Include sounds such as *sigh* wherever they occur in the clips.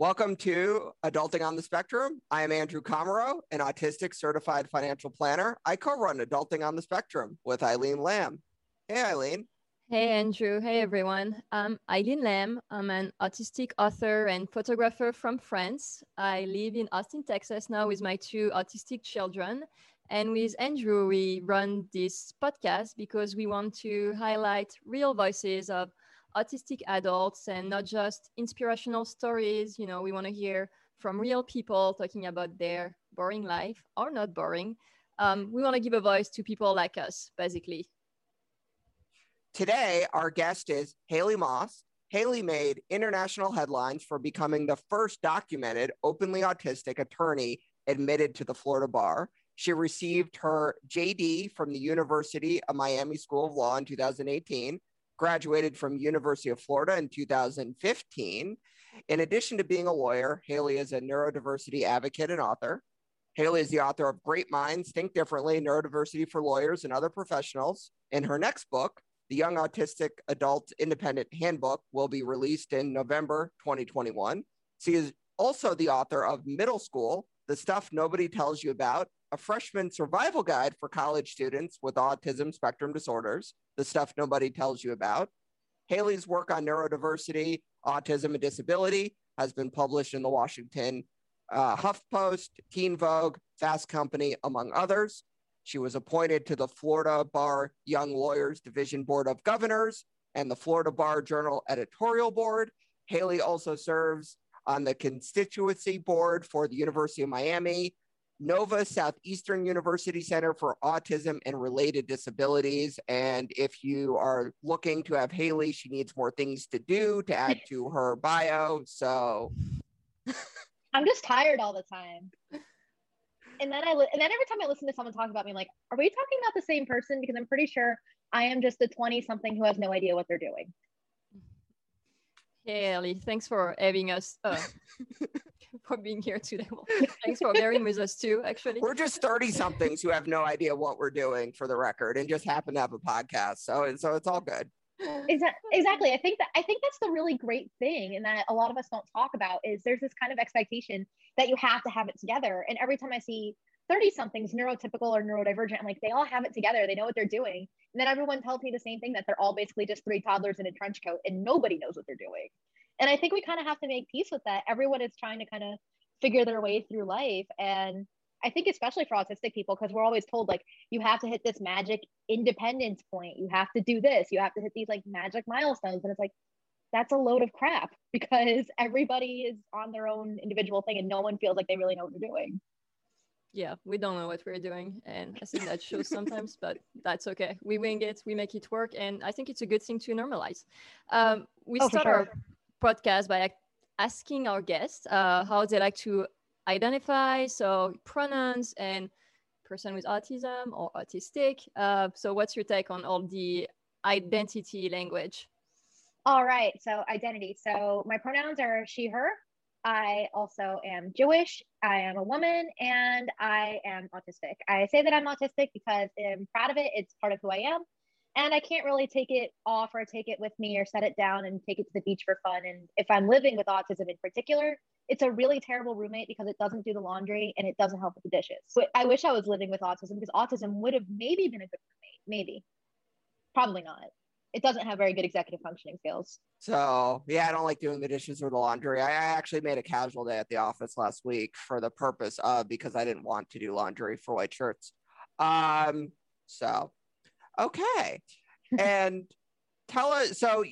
Welcome to Adulting on the Spectrum. I am Andrew Komarow, an autistic certified financial planner. I co run Adulting on the Spectrum with Eileen Lamb. Hey, Eileen. Hey, Andrew. Hey, everyone. I'm Eileen Lamb. I'm an autistic author and photographer from France. I live in Austin, Texas now with my two autistic children. And with Andrew, we run this podcast because we want to highlight real voices of autistic adults and not just inspirational stories. You know, we want to hear from real people talking about their boring life or not boring. Um, we want to give a voice to people like us, basically. Today, our guest is Haley Moss. Haley made international headlines for becoming the first documented openly autistic attorney admitted to the Florida bar. She received her JD from the University of Miami School of Law in 2018 graduated from University of Florida in 2015. In addition to being a lawyer, Haley is a neurodiversity advocate and author. Haley is the author of Great Minds Think Differently Neurodiversity for Lawyers and Other Professionals. In her next book, The Young Autistic Adult Independent Handbook, will be released in November 2021. She is also the author of Middle School, The Stuff Nobody Tells You About, a freshman survival guide for college students with autism spectrum disorders, the stuff nobody tells you about. Haley's work on neurodiversity, autism, and disability has been published in the Washington uh, HuffPost, Teen Vogue, Fast Company, among others. She was appointed to the Florida Bar Young Lawyers Division Board of Governors and the Florida Bar Journal Editorial Board. Haley also serves on the constituency board for the University of Miami Nova Southeastern University Center for Autism and Related Disabilities. And if you are looking to have Haley, she needs more things to do to add to her bio. So *laughs* I'm just tired all the time. And then I li- and then every time I listen to someone talk about me, I'm like, are we talking about the same person? Because I'm pretty sure I am just a 20 something who has no idea what they're doing. Hey, Ellie, thanks for having us. Uh, *laughs* *laughs* for being here today. Well, thanks for bearing with us too, actually. We're just 30 somethings who have no idea what we're doing for the record and just happen to have a podcast. So, and so it's all good. Exactly. I think that I think that's the really great thing and that a lot of us don't talk about is there's this kind of expectation that you have to have it together. And every time I see 30 somethings neurotypical or neurodivergent, I'm like, they all have it together. They know what they're doing. And then everyone tells me the same thing that they're all basically just three toddlers in a trench coat and nobody knows what they're doing. And I think we kind of have to make peace with that. Everyone is trying to kind of figure their way through life. And I think especially for autistic people, because we're always told like you have to hit this magic independence point. You have to do this. You have to hit these like magic milestones. And it's like that's a load of crap *laughs* because everybody is on their own individual thing and no one feels like they really know what they're doing. Yeah, we don't know what we're doing. And I think that shows sometimes, but that's okay. We wing it, we make it work. And I think it's a good thing to normalize. Um, we oh, start sure. our podcast by asking our guests uh, how they like to identify, so pronouns and person with autism or autistic. Uh, so, what's your take on all the identity language? All right, so identity. So, my pronouns are she, her. I also am Jewish. I am a woman and I am autistic. I say that I'm autistic because I'm proud of it. It's part of who I am and I can't really take it off or take it with me or set it down and take it to the beach for fun. And if I'm living with autism in particular, it's a really terrible roommate because it doesn't do the laundry and it doesn't help with the dishes. I wish I was living with autism because autism would have maybe been a good roommate, maybe, probably not. It doesn't have very good executive functioning skills. So yeah, I don't like doing the dishes or the laundry. I actually made a casual day at the office last week for the purpose of because I didn't want to do laundry for white shirts. Um, so Okay. and tell us so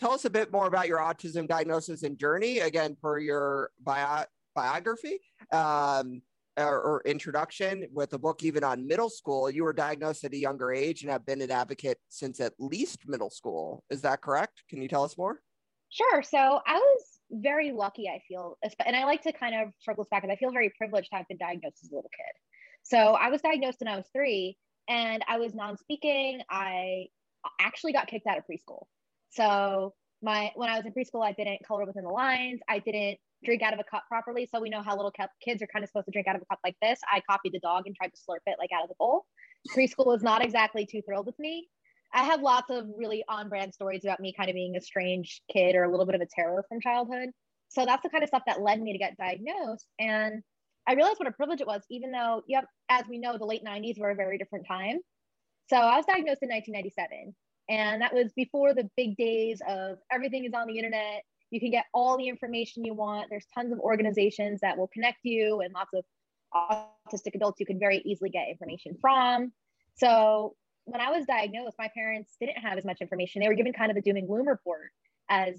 tell us a bit more about your autism diagnosis and journey again per your bio, biography um, or, or, introduction. With a book even on middle school you were diagnosed at a younger age and have been an advocate since at least middle school. Is that correct? Can you tell us more? Sure. So i was very lucky i feel and i like to kind of circle back and i feel very privileged to have been diagnosed as a little kid. So i was diagnosed when i was three and I was non-speaking. I actually got kicked out of preschool. So my when I was in preschool, I didn't color within the lines. I didn't drink out of a cup properly. So we know how little kids are kind of supposed to drink out of a cup like this. I copied the dog and tried to slurp it like out of the bowl. Preschool was not exactly too thrilled with me. I have lots of really on brand stories about me kind of being a strange kid or a little bit of a terror from childhood. so that's the kind of stuff that led me to get diagnosed. And I realized what a privilege it was, even though, yep, as we know, the late 90s were a very different time. So I was diagnosed in 1997. And that was before the big days of everything is on the internet. You can get all the information you want. There's tons of organizations that will connect you and lots of autistic adults you can very easily get information from. So when I was diagnosed, my parents didn't have as much information. They were given kind of a doom and gloom report as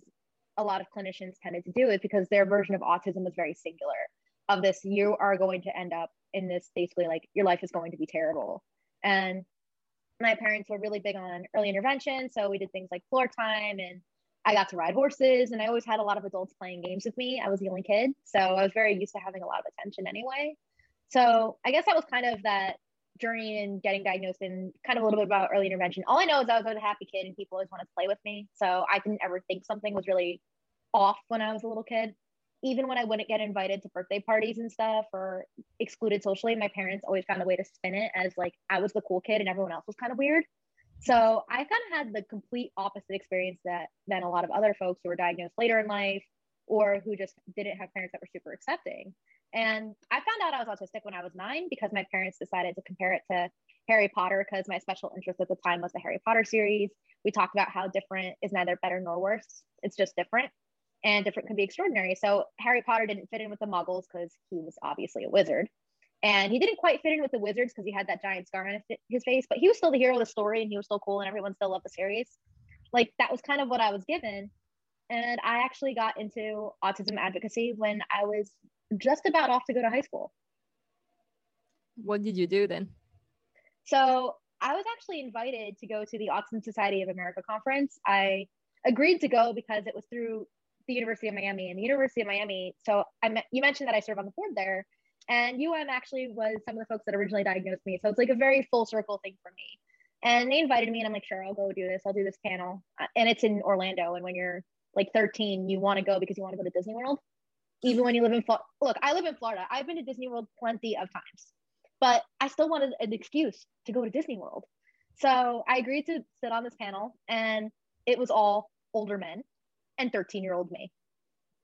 a lot of clinicians tended to do it because their version of autism was very singular of this you are going to end up in this basically like your life is going to be terrible. And my parents were really big on early intervention so we did things like floor time and i got to ride horses and i always had a lot of adults playing games with me. I was the only kid so i was very used to having a lot of attention anyway. So i guess that was kind of that journey and getting diagnosed and kind of a little bit about early intervention. All i know is i was a happy kid and people always wanted to play with me so i didn't ever think something was really off when i was a little kid even when I wouldn't get invited to birthday parties and stuff or excluded socially, my parents always found a way to spin it as like I was the cool kid and everyone else was kind of weird. So I kind of had the complete opposite experience that than a lot of other folks who were diagnosed later in life or who just didn't have parents that were super accepting. And I found out I was autistic when I was nine because my parents decided to compare it to Harry Potter because my special interest at the time was the Harry Potter series. We talked about how different is neither better nor worse, it's just different and different can be extraordinary. So Harry Potter didn't fit in with the Muggles because he was obviously a wizard. And he didn't quite fit in with the wizards because he had that giant scar on his face, but he was still the hero of the story and he was still cool and everyone still loved the series. Like that was kind of what I was given. And I actually got into autism advocacy when I was just about off to go to high school. What did you do then? So I was actually invited to go to the Autism Society of America conference. I agreed to go because it was through the University of Miami and the University of Miami. So I you mentioned that I serve on the board there, and UM actually was some of the folks that originally diagnosed me. So it's like a very full circle thing for me. And they invited me, and I'm like, sure, I'll go do this. I'll do this panel, and it's in Orlando. And when you're like 13, you want to go because you want to go to Disney World, even when you live in Florida. Look, I live in Florida. I've been to Disney World plenty of times, but I still wanted an excuse to go to Disney World. So I agreed to sit on this panel, and it was all older men and 13 year old me.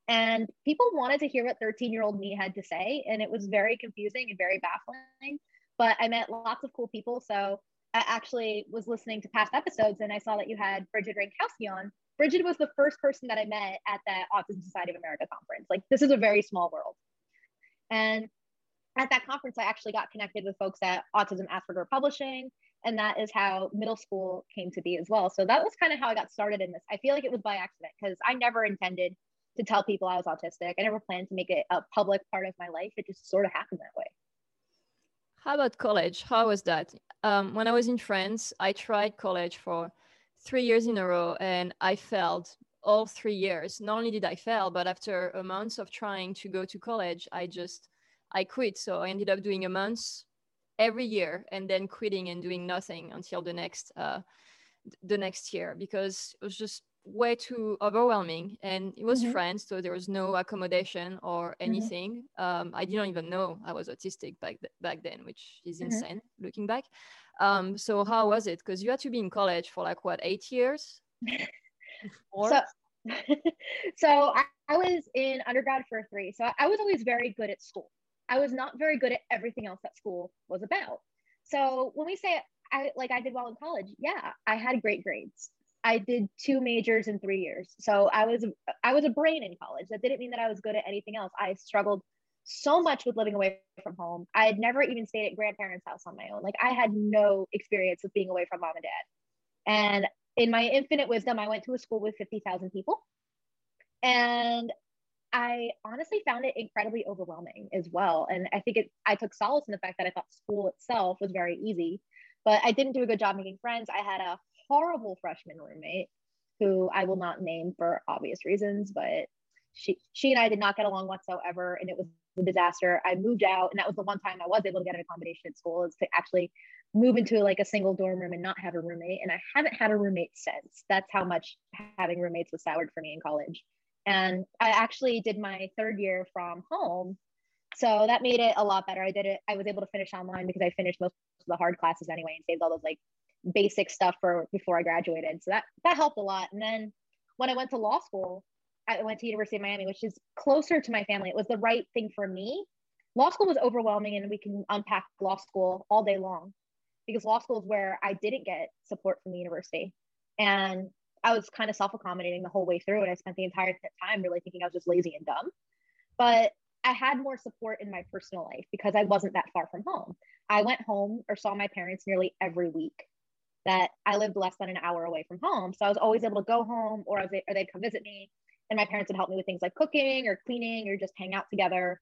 And people wanted to hear what 13 year old me had to say. And it was very confusing and very baffling. But I met lots of cool people. So I actually was listening to past episodes and I saw that you had Brigid Rankowski on. Bridget was the first person that I met at that Autism Society of America conference. Like, this is a very small world. And at that conference, I actually got connected with folks at Autism Asperger Publishing and that is how middle school came to be as well. So that was kind of how i got started in this. I feel like it was by accident because i never intended to tell people i was autistic. I never planned to make it a public part of my life. It just sort of happened that way. How about college? How was that? Um, when i was in france i tried college for three years in a row and i failed all three years. Not only did i fail but after a month of trying to go to college i just i quit. So i ended up doing a month every year and then quitting and doing nothing until the next uh, the next year because it was just way too overwhelming and it was mm-hmm. France so there was no accommodation or mm-hmm. anything mm-hmm. um, I didn't even know I was autistic back th- back then which is mm-hmm. insane looking back um, so how was it because you had to be in college for like what eight years *laughs* so *laughs* so I, I was in undergrad for three so I was always very good at school I was not very good at everything else that school was about. So when we say I like I did well in college, yeah, I had great grades. I did two majors in three years. So I was I was a brain in college. That didn't mean that I was good at anything else. I struggled so much with living away from home. I had never even stayed at grandparents' house on my own. Like I had no experience with being away from mom and dad. And in my infinite wisdom, I went to a school with 50,000 people. And I honestly found it incredibly overwhelming as well. And I think it, I took solace in the fact that I thought school itself was very easy, but I didn't do a good job making friends. I had a horrible freshman roommate who I will not name for obvious reasons, but she, she and I did not get along whatsoever. And it was a disaster. I moved out and that was the one time I was able to get an accommodation at school is to actually move into like a single dorm room and not have a roommate. And I haven't had a roommate since. That's how much having roommates was soured for me in college. And I actually did my third year from home. So that made it a lot better. I did it, I was able to finish online because I finished most of the hard classes anyway and saved all those like basic stuff for before I graduated. So that that helped a lot. And then when I went to law school, I went to University of Miami, which is closer to my family. It was the right thing for me. Law school was overwhelming, and we can unpack law school all day long because law school is where I didn't get support from the university. And I was kind of self accommodating the whole way through. And I spent the entire time really thinking I was just lazy and dumb. But I had more support in my personal life because I wasn't that far from home. I went home or saw my parents nearly every week that I lived less than an hour away from home. So I was always able to go home or, they, or they'd come visit me. And my parents would help me with things like cooking or cleaning or just hang out together.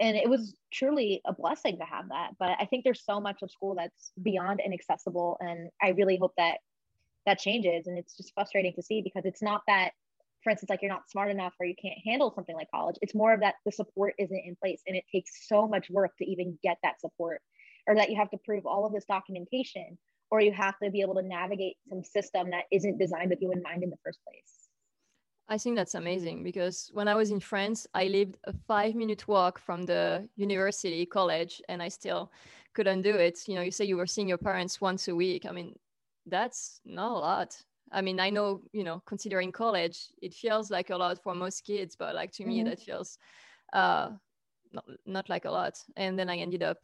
And it was truly a blessing to have that. But I think there's so much of school that's beyond inaccessible. And I really hope that that changes. And it's just frustrating to see because it's not that, for instance, like you're not smart enough or you can't handle something like college. It's more of that the support isn't in place. And it takes so much work to even get that support or that you have to prove all of this documentation or you have to be able to navigate some system that isn't designed with you in mind in the first place. I think that's amazing because when I was in France, I lived a five minute walk from the university college and I still couldn't do it. You know, you say you were seeing your parents once a week. I mean, that's not a lot. I mean, I know, you know, considering college, it feels like a lot for most kids, but like to mm-hmm. me, that feels uh, not, not like a lot. And then I ended up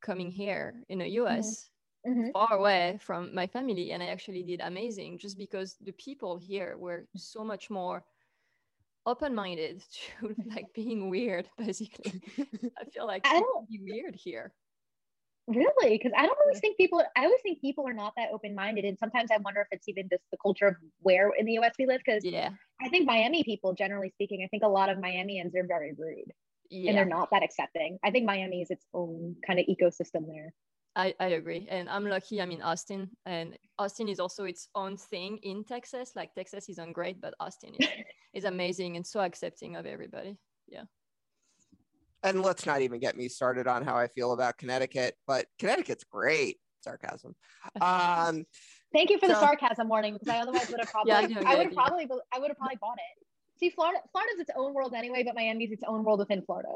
coming here in the US mm-hmm. far away from my family and i actually did amazing just because the people here were so much more open-minded *laughs* to like being weird basically *laughs* i feel like I don't be weird here really because i don't always think people i always think people are not that open-minded and sometimes i wonder if it's even just the culture of where in the us we live because yeah i think miami people generally speaking i think a lot of miamians are very rude yeah. and they're not that accepting i think miami is its own kind of ecosystem there I, I agree. And I'm lucky I'm in Austin. And Austin is also its own thing in Texas. Like Texas isn't great, but Austin is, *laughs* is amazing and so accepting of everybody. Yeah. And let's not even get me started on how I feel about Connecticut, but Connecticut's great. Sarcasm. *laughs* Um, Thank you for so, the sarcasm warning because I otherwise would have *laughs* probably yeah, I, I would have probably I would have probably bought it. See, Florida Florida's its own world anyway, but Miami's its own world within Florida.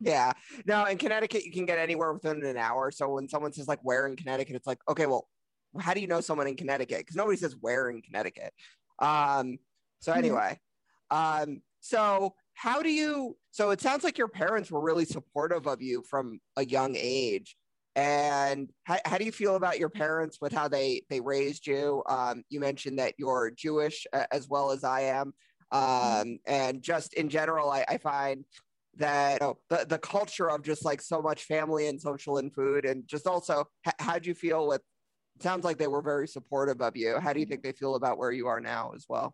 Yeah. No, in Connecticut, you can get anywhere within an hour. So when someone says like where in Connecticut, it's like, okay, well, how do you know someone in Connecticut? Because nobody says where in Connecticut. Um, so mm-hmm. anyway, um, so how do you so it sounds like your parents were really supportive of you from a young age. And how, how do you feel about your parents with how they they raised you? Um, you mentioned that you're Jewish uh, as well as I am. Mm-hmm. Um, and just in general, I, I find that you know, the, the culture of just like so much family and social and food and just also h- how do you feel with sounds like they were very supportive of you how do you think they feel about where you are now as well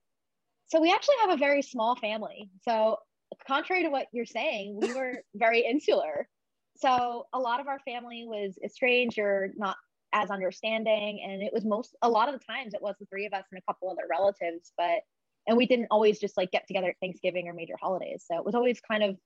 so we actually have a very small family so contrary to what you're saying we were *laughs* very insular so a lot of our family was estranged or not as understanding and it was most a lot of the times it was the three of us and a couple other relatives but and we didn't always just like get together at thanksgiving or major holidays so it was always kind of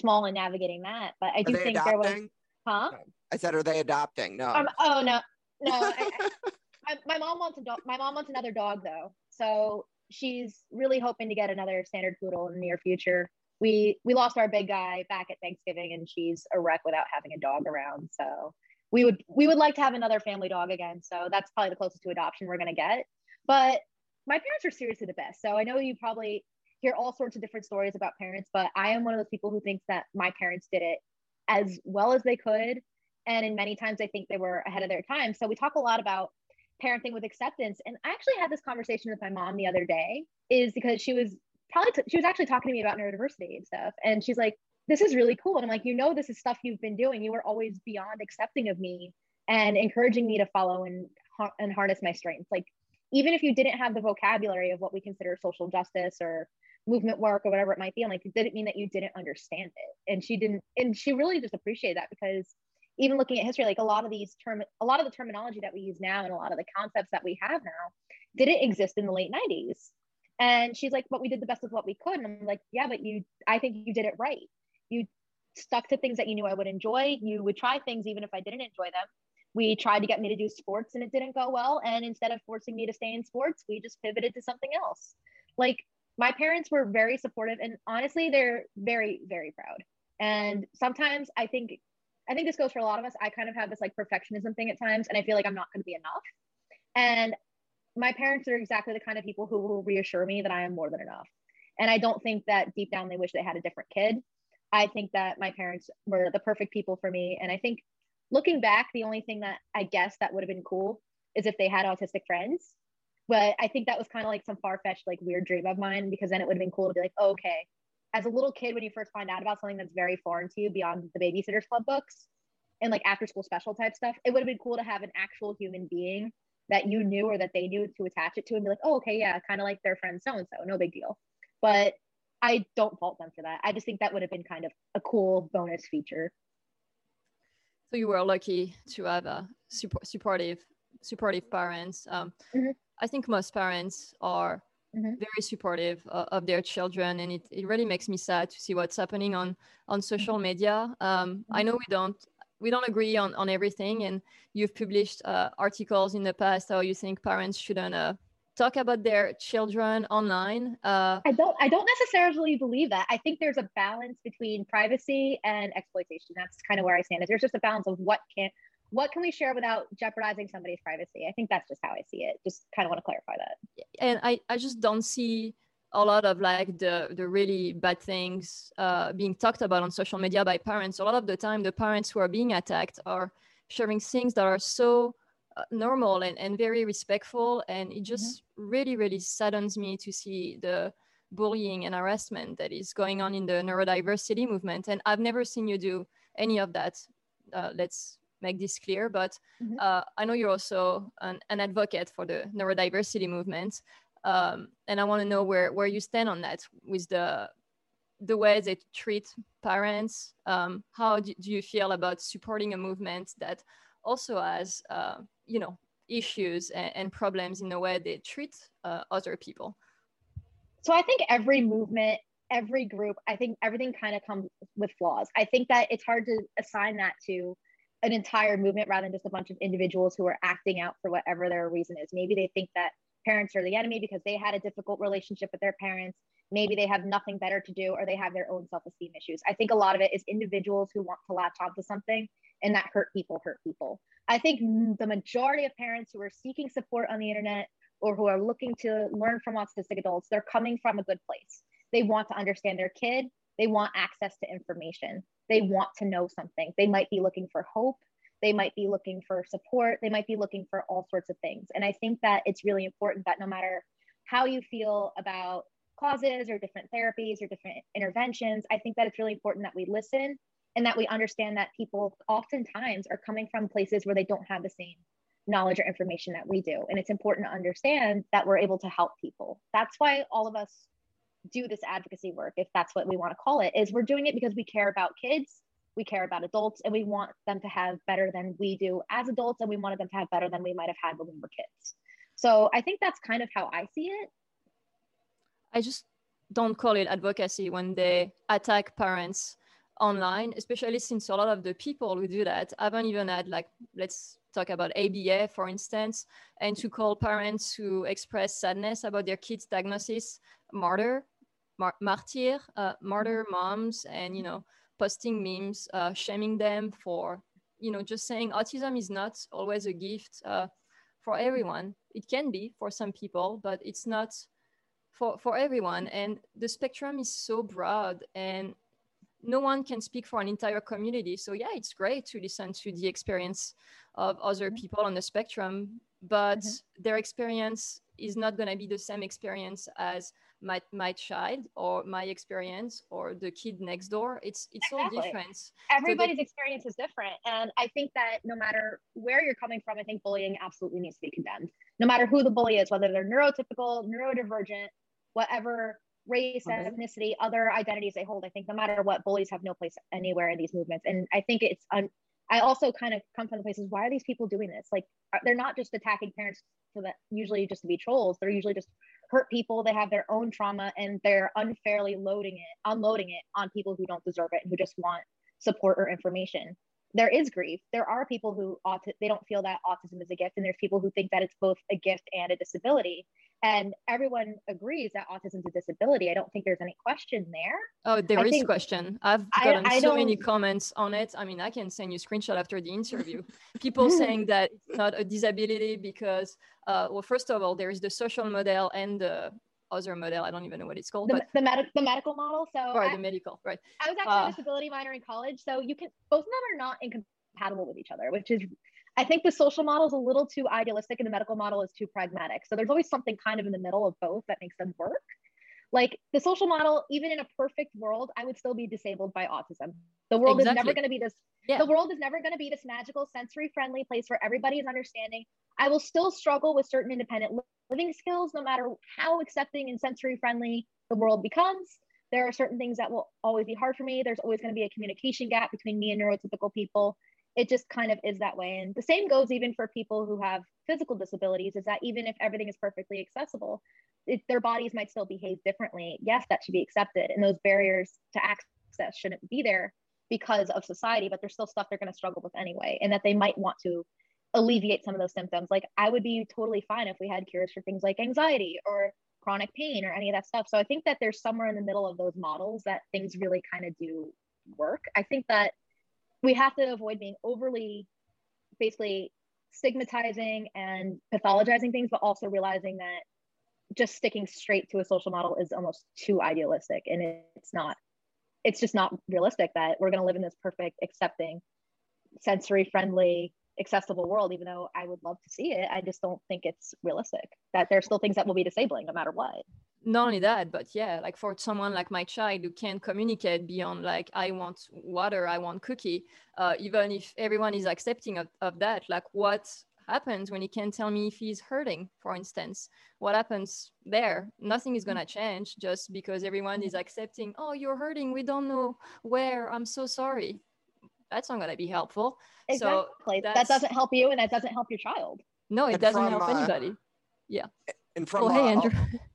small in navigating that. But I do think adopting? there was, huh? I said, are they adopting? No. Um, oh no, no. I, *laughs* I, my mom wants a dog. My mom wants another dog though, so she's really hoping to get another standard poodle in the near future. We we lost our big guy back at Thanksgiving, and she's a wreck without having a dog around. So we would we would like to have another family dog again. So that's probably the closest to adoption we're gonna get. But my parents are seriously the best. So I know you probably hear all sorts of different stories about parents, but I am one of those people who thinks that my parents did it as well as they could. And in many times, I think they were ahead of their time. So we talk a lot about parenting with acceptance. And I actually had this conversation with my mom the other day, is because she was probably, t- she was actually talking to me about neurodiversity and stuff. And she's like, this is really cool. And I'm like, you know, this is stuff you've been doing. You were always beyond accepting of me and encouraging me to follow and, and harness my strengths. Like, even if you didn't have the vocabulary of what we consider social justice or movement work or whatever it might be. I'm like, it didn't mean that you didn't understand it. And she didn't, and she really just appreciated that because even looking at history, like a lot of these term, a lot of the terminology that we use now and a lot of the concepts that we have now didn't exist in the late 90s. And she's like, but we did the best of what we could. And I'm like, yeah, but you, I think you did it right. You stuck to things that you knew I would enjoy. You would try things even if I didn't enjoy them. We tried to get me to do sports and it didn't go well. And instead of forcing me to stay in sports, we just pivoted to something else. Like my parents were very supportive and honestly they're very very proud and sometimes i think i think this goes for a lot of us i kind of have this like perfectionism thing at times and i feel like i'm not going to be enough and my parents are exactly the kind of people who will reassure me that i am more than enough And I don't think that deep down they wish they had a different kid. I think that my parents were the perfect people for me. And I think looking back, the only thing that I guess that would have been cool is if they had autistic friends. But I think that was kind of like some far fetched, like weird dream of mine because then it would have been cool to be like, oh, okay, as a little kid, when you first find out about something that's very foreign to you beyond the Babysitter's Club books and like after school special type stuff, it would have been cool to have an actual human being that you knew or that they knew to attach it to and be like, oh, okay, yeah, kind of like their friend so and so, no big deal. But I don't fault them for that. I just think that would have been kind of a cool bonus feature. So you were lucky to have a support, supportive, supportive parents. Um, mm-hmm. I think most parents are mm-hmm. very supportive uh, of their children, and it, it really makes me sad to see what's happening on on social mm-hmm. media. Um, I know we don't we don't agree on on everything, and you've published uh, articles in the past how you think parents shouldn't uh, talk about their children online uh, i don't i don't necessarily believe that i think there's a balance between privacy and exploitation that's kind of where i stand is there's just a balance of what can what can we share without jeopardizing somebody's privacy i think that's just how i see it just kind of want to clarify that and i i just don't see a lot of like the the really bad things uh, being talked about on social media by parents a lot of the time the parents who are being attacked are sharing things that are so uh, normal and, and very respectful. And it just mm-hmm. really, really saddens me to see the bullying and harassment that is going on in the neurodiversity movement. And I've never seen you do any of that. Uh, let's make this clear. But mm-hmm. uh, I know you're also an, an, advocate for the neurodiversity movement. Um, and I want to know where, where you stand on that with the the way they treat parents. Um, how do, do, you feel about supporting a movement that also has uh, you know issues and, and problems in the way they treat uh, other people so i think every movement every group i think everything kind of comes with flaws i think that it's hard to assign that to an entire movement rather than just a bunch of individuals who are acting out for whatever their reason is. Maybe they think that parents are the enemy because they had a difficult relationship with their parents. Maybe they have nothing better to do or they have their own self-esteem issues. I think a lot of it is individuals who want to latch onto something and that hurt people hurt people. I think the majority of parents who are seeking support on the internet or who are looking to learn from autistic adults, they're coming from a good place. They want to understand their kid, they want access to information, they want to know something. They might be looking for hope, they might be looking for support, they might be looking for all sorts of things. And I think that it's really important that no matter how you feel about causes or different therapies or different interventions, I think that it's really important that we listen and that we understand that people oftentimes are coming from places where they don't have the same knowledge or information that we do. And it's important to understand that we're able to help people. That's why all of us do this advocacy work, if that's what we want to call it, is we're doing it because we care about kids, we care about adults, and we want them to have better than we do as adults, and we wanted them to have better than we might have had when we were kids. So I think that's kind of how I see it. I just don't call it advocacy when they attack parents online, especially since a lot of the people who do that haven't even had like, let's talk about ABA, for instance, and to call parents who express sadness about their kids' diagnosis martyr, mar- martyr, uh, martyr moms, and, you know, posting memes, uh, shaming them for, you know, just saying autism is not always a gift uh, for everyone. It can be for some people, but it's not for, for everyone. And the spectrum is so broad and no one can speak for an entire community. So yeah, it's great to listen to the experience of other mm-hmm. people on the spectrum, but mm-hmm. their experience is not going to be the same experience as my, my child or my experience or the kid next door it's it's exactly. all different everybody's so experience is different and i think that no matter where you're coming from i think bullying absolutely needs to be condemned no matter who the bully is whether they're neurotypical neurodivergent whatever race, okay. ethnicity, other identities they hold. I think no matter what, bullies have no place anywhere in these movements. And I think it's, un- I also kind of come from the places, why are these people doing this? Like, uh, they're not just attacking parents for that, usually just to be trolls. They're usually just hurt people. They have their own trauma and they're unfairly loading it, unloading it on people who don't deserve it and who just want support or information. There is grief. There are people who they don't feel that autism is a gift, and there's people who think that it's both a gift and a disability and everyone agrees that autism is a disability. I don't think there's any question there. Oh, there I is question. I've gotten I, I so many comments on it. I mean, I can send you a screenshot after the interview. *laughs* People saying that it's not a disability because, uh, well, first of all, there is the social model and the other model. I don't even know what it's called. The, but the, med- the medical model. So right, I, the medical, right. I was actually Uh, a disability minor in college. So you can, both of them are not incompatible with each other, which is, I think the social model is a little too idealistic and the medical model is too pragmatic. So there's always something kind of in the middle of both that makes them work. Like the social model, even in a perfect world, I would still be disabled by autism. The world is never going to be this Yeah. the world is never going to be this magical sensory friendly place where everybody is understanding i will still struggle with certain independent living skills no matter how accepting and sensory friendly the world becomes there are certain things that will always be hard for me there's always going to be a communication gap between me and neurotypical people it just kind of is that way and the same goes even for people who have physical disabilities is that even if everything is perfectly accessible it, their bodies might still behave differently yes that should be accepted and those barriers to access shouldn't be there because of society, but there's still stuff they're going to struggle with anyway, and that they might want to alleviate some of those symptoms. Like I would be totally fine if we had cures for things like anxiety or chronic pain or any of that stuff. So I think that there's somewhere in the middle of those models that things really kind of do work. I think that we have to avoid being overly basically stigmatizing and pathologizing things, but also realizing that just sticking straight to a social model is almost too idealistic. And it's not it's just not realistic that we're going to live in this perfect accepting sensory friendly accessible world even though i would love to see it. I just don't think it's realistic that there's still things that will be disabling no matter what not only that, but yeah, like for someone like my child who can't communicate beyond like I want water, I want cookie, uh, even if everyone is accepting of, of that, like what happens when he can't tell me if he's hurting, for instance? What happens there? Nothing is gonna change just because everyone is accepting, oh, you're hurting, we don't know where, I'm so sorry. That's not gonna be helpful. So exactly that that's- doesn't help you and that doesn't help your child No, it And doesn't from, help uh, anybody. And from Oh, hey, uh, Andrew.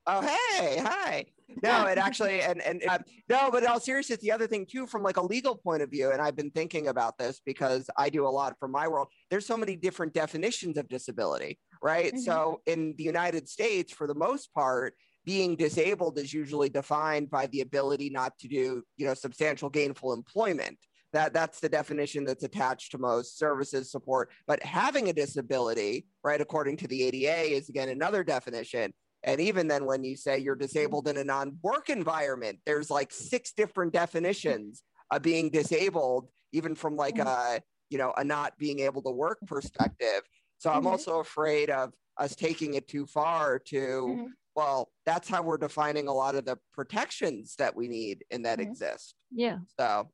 Oh, hey, hi. *laughs* No, it actually, and and uh, no, but in all seriousness, the other thing too, from like a legal point of view, and I've been thinking about this because I do a lot from my world. There's so many different definitions of disability, right? Mhm. So in the United States, for the most part, being disabled is usually defined by the ability not to do, you know, substantial gainful employment. That that's the definition that's attached to most services support. But having a disability, right, according to the ADA, is again another definition. And even then, when you say you're disabled in a non work environment, there's like six different definitions of being disabled, even from like a, you know, a not being able to work perspective. So I'm Mhm. also afraid of us taking it too far to, Mhm. well, that's how we're defining a lot of the protections that we need and that Mhm. exist. Yeah. So,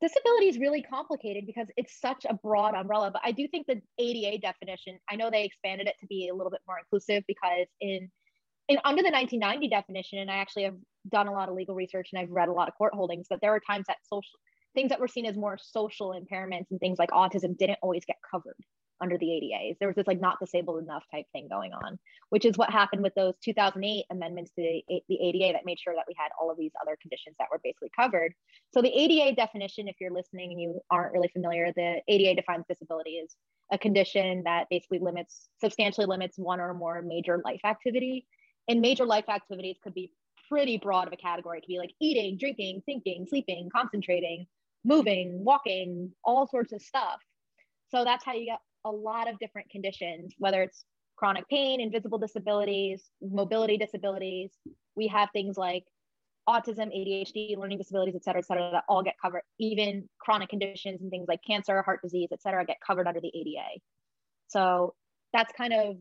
disability is really complicated because it's such a broad umbrella but i do think the ada definition i know they expanded it to be a little bit more inclusive because in in under the 1990 definition and i actually have done a lot of legal research and i've read a lot of court holdings that there are times that social things that were seen as more social impairments and things like autism didn't always get covered under the ADAs. There was this like not disabled enough type thing going on, which is what happened with those 2008 amendments to the, the ADA that made sure that we had all of these other conditions that were basically covered. So the ADA definition, if you're listening and you aren't really familiar, the ADA defines disability as a condition that basically limits, substantially limits one or more major life activity. And major life activities could be pretty broad of a category. It could be like eating, drinking, thinking, sleeping, concentrating, moving, walking, all sorts of stuff. So that's how you get a lot of different conditions, whether it's chronic pain, invisible disabilities, mobility disabilities. We have things like autism, ADHD, learning disabilities, et cetera, et cetera, that all get covered. Even chronic conditions and things like cancer, heart disease, et cetera, get covered under the ADA. So that's kind of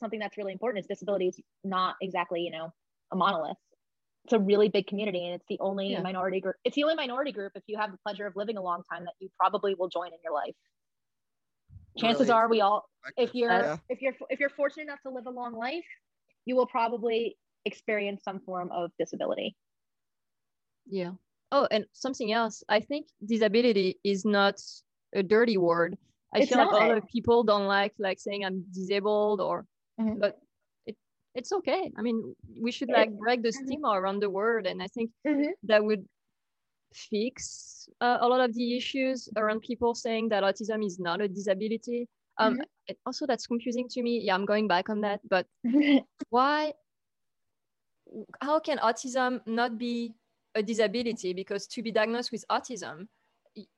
something that's really important is disability is not exactly, you know, a monolith. It's a really big community and it's the only Yeah. minority group. It's the only minority group if you have the pleasure of living a long time that you probably will join in your life. Chances Really are we all if you're Yeah. if you're if you're fortunate enough to live a long life, you will probably experience some form of disability. Yeah. Oh, and something else. I think disability is not a dirty word. I It's feel like a lot of people don't like like saying I'm disabled or, Mhm. but it it's okay. I mean, we should like break the Mhm. stigma around the word, and I think Mhm. that would fix uh, a lot of the issues around people saying that autism is not a disability. Um, Mhm. it, also, that's confusing to me. Yeah, I'm going back on that, but *laughs* why how can autism not be a disability because to be diagnosed with autism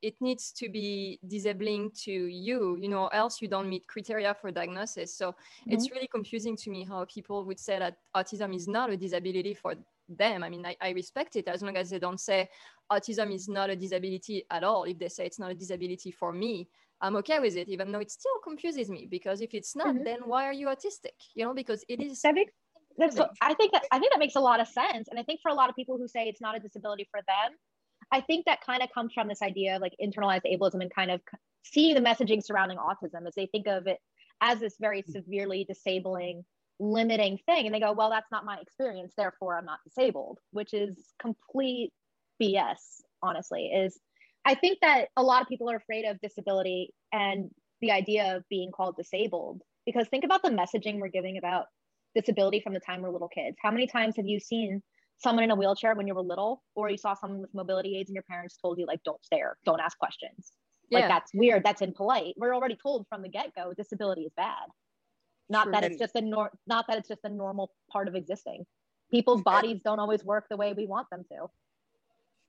it needs to be disabling to you, you know, else you don't meet criteria for diagnosis. So mm-hmm. it's really confusing to me how people would say that autism is not a disability for them. I mean, I, I respect it as long as they don't say autism is not a disability at all. If they say it's not a disability for me, I'm okay with it, even though it still confuses me because if it's not, mm-hmm. then why are you autistic? You know, because it is. That makes, that's I think that I think that makes a lot of sense, and I think for a lot of people who say it's not a disability for them, I think that kind of comes from this idea of like internalized ableism and kind of seeing the messaging surrounding autism as they think of it as this very severely disabling, limiting thing, and they go, "Well, that's not my experience, therefore I'm not disabled," which is complete BS. Honestly, is I think that a lot of people are afraid of disability and the idea of being called disabled because think about the messaging we're giving about disability from the time we're little kids. How many times have you seen someone in a wheelchair when you were little, or you saw someone with mobility aids and your parents told you, like, don't stare, don't ask questions? Yeah. Like, that's weird. That's impolite. We're already told from the get go disability is bad. Not that it's just a nor- not that it's just a normal part of existing. People's bodies don't always work the way we want them to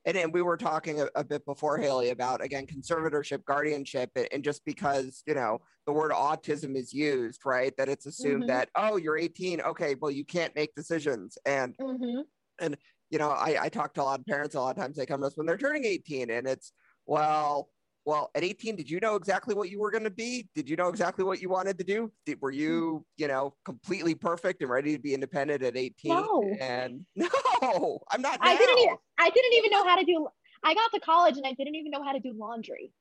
and, and we were talking a, a, bit before haley about again conservatorship guardianship and, and, just because you know the word autism is used right that it's assumed mm-hmm. that oh you're 18 okay well you can't make decisions and mm-hmm. and you know I, I talk to a lot of parents a lot of times they come to us when they're turning 18 and it's well well at 18 did you know exactly what you were going to be? Did you know exactly what you wanted to do? Did, were you mm. you know completely perfect and ready to be independent at 18 no. and *laughs* no i'm not now. i didn't even i didn't even know how to do i got to college and i didn't even know how to do laundry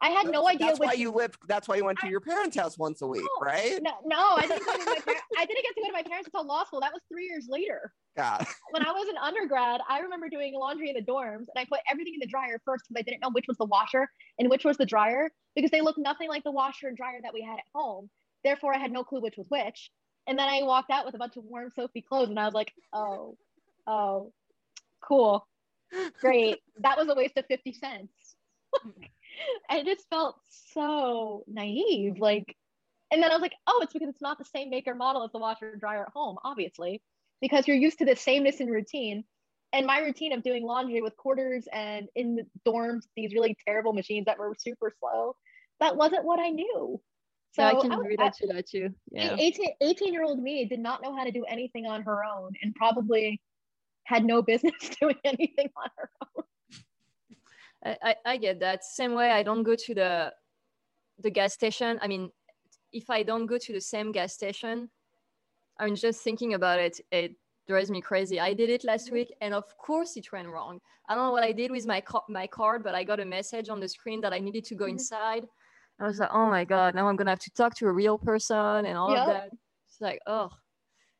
I had no idea. That's why you lived. That's why you went to I, your parents' house once a week, no, right? No, no, I didn't. Go to my par- I didn't get to go to my parents until law school. That was three years later. God. When I was an undergrad, I remember doing laundry in the dorms, and I put everything in the dryer first because I didn't know which was the washer and which was the dryer because they looked nothing like the washer and dryer that we had at home. Therefore, I had no clue which was which. And then I walked out with a bunch of warm, soapy clothes, and I was like, "Oh, oh, cool, great. that was a waste of fifty cents." *laughs* *laughs* I just felt so naive. Like, and then I was like, oh, it's because it's not the same maker model as the washer and dryer at home, obviously, because you're used to the sameness in routine. And my routine of doing laundry with quarters and in the dorms, these really terrible machines that were super slow, that wasn't what I knew. So I can that to that too. Yeah. 18, 18 year old me did not know how to do anything on her own and probably had no business *laughs* doing anything on her own. I, I get that. Same way, I don't go to the the gas station. I mean, if I don't go to the same gas station, I'm just thinking about it. It drives me crazy. I did it last week, and of course it went wrong. I don't know what I did with my my card, but I got a message on the screen that I needed to go mm-hmm. inside. I was like, oh my god, now I'm gonna have to talk to a real person and all yep. of that. It's like, oh,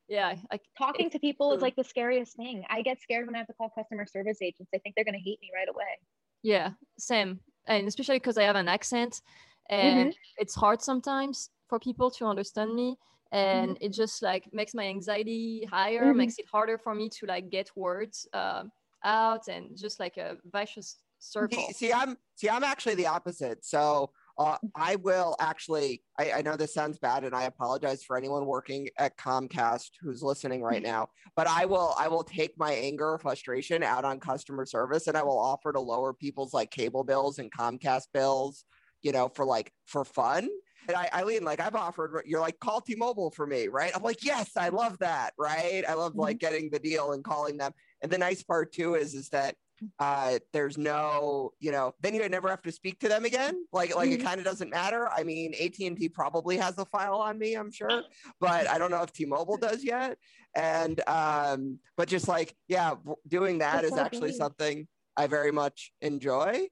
yeah. I, Talking to people is like the scariest thing. I get scared when I have to call customer service agents. I think they're gonna hate me right away. Yeah, same. And especially because I have an accent and mm-hmm. it's hard sometimes for people to understand me and mm-hmm. it just like makes my anxiety higher mm-hmm. makes it harder for me to like get words uh, out and just like a vicious circle see, see i'm see i'm actually the opposite so uh, I will actually, I, I, know this sounds bad and I apologize for anyone working at Comcast who's listening right *laughs* now, but I will, I will take my anger or frustration out on customer service and I will offer to lower people's like cable bills and Comcast bills, you know, for like, for fun. And I, Eileen, like I've offered, you're like, call T-Mobile for me, right? I'm like, yes, I love that, right? I love like mm-hmm. getting the deal and calling them. And the nice part too is, is that uh, there's no, you know, then you never have to speak to them again. Like, like mm-hmm. it kind of doesn't matter. I mean, AT&T probably has a file on me, I'm sure, *laughs* but I don't know if T-Mobile does yet. And, um, but just like, yeah, doing that That's is so actually something I very much enjoy.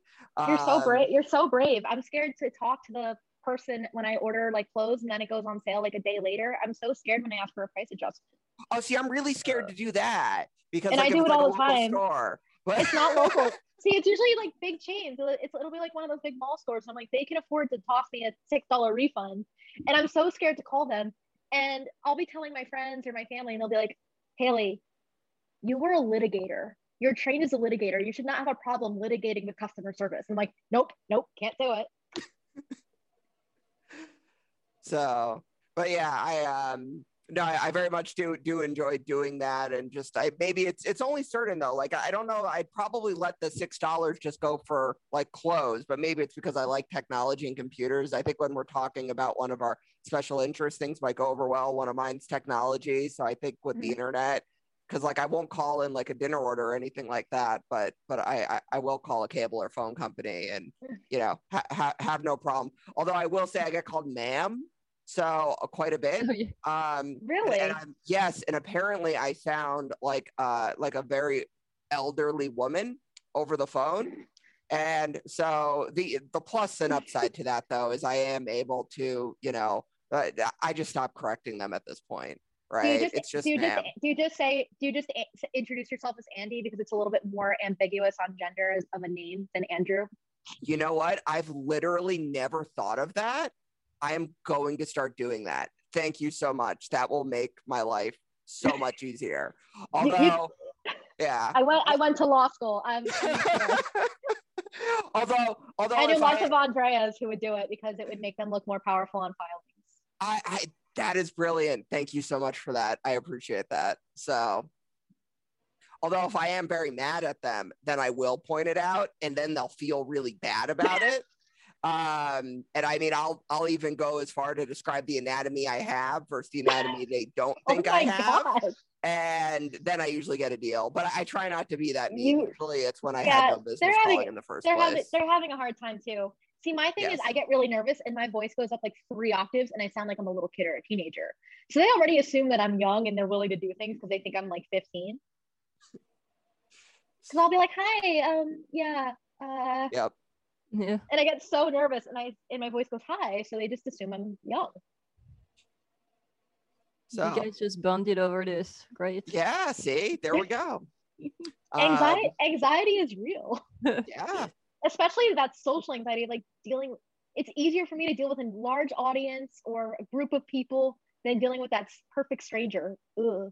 You're so brave. Um, You're so brave. I'm scared to talk to the person when I order like clothes and then it goes on sale like a day later. I'm so scared when I ask for a price adjustment. Oh, see, I'm really scared to do that because and like, I do it like all the time. Store, but it's not local. *laughs* See, it's usually like big chains. It's, it'll be like one of those big mall stores. I'm like, they can afford to toss me a six dollar refund, and I'm so scared to call them. And I'll be telling my friends or my family, and they'll be like, Haley, you were a litigator. You're trained as a litigator. You should not have a problem litigating with customer service. I'm like, nope, nope, can't do it. *laughs* so, but yeah, I um no, I, I, very much do do enjoy doing that, and just I maybe it's it's only certain though. Like I don't know, I'd probably let the six dollars just go for like clothes, but maybe it's because I like technology and computers. I think when we're talking about one of our special interest things might go over well. One of mine's technology, so I think with mm-hmm. the internet, because like I won't call in like a dinner order or anything like that, but but I I, I will call a cable or phone company and *laughs* you know ha- ha- have no problem. Although I will say I get called ma'am so uh, quite a bit. Oh, um, really? And, and yes, and apparently I sound like uh like a very elderly woman over the phone. And so the the plus and upside to that though is I am able to you know uh, I just stop correcting them at this point right? Just, it's just do you just do you just say do you just introduce yourself as Andy because it's a little bit more ambiguous on gender of a name than Andrew? You know what? I've literally never thought of that. I am going to start doing that. Thank you so much. That will make my life so *laughs* much easier. Although, yeah, I went. I went to law school. I'm, *laughs* although, although I knew lots I, of Andreas who would do it because it would make them look more powerful on filings. I, I that is brilliant. Thank you so much for that. I appreciate that. So, although if I am very mad at them, then I will point it out, and then they'll feel really bad about *laughs* it. Um, and I mean, I'll I'll even go as far to describe the anatomy I have versus the anatomy they *laughs* don't oh think oh I have. God. And then I usually get a deal, but I try not to be that mean. You, usually, it's when I yeah, have no business having, calling in the first they're place. Having, they're having a hard time too. See, my thing yes. is I get really nervous and my voice goes up like three octaves and I sound like I'm a little kid or a teenager. So they already assume that I'm young and they're willing to do things because they think I'm like 15. *laughs* Because I'll be like, hi, um, yeah. Uh, yep. Yeah. And I get so nervous and I and my voice goes high, so they just assume I'm young. So you guys just bonded over this. Great. Yeah, see, there we go. anxiety, *laughs* um, anxiety is real. *laughs* Yeah. Especially that social anxiety, like dealing it's easier for me to deal with a large audience or a group of people than dealing with that perfect stranger. Ugh.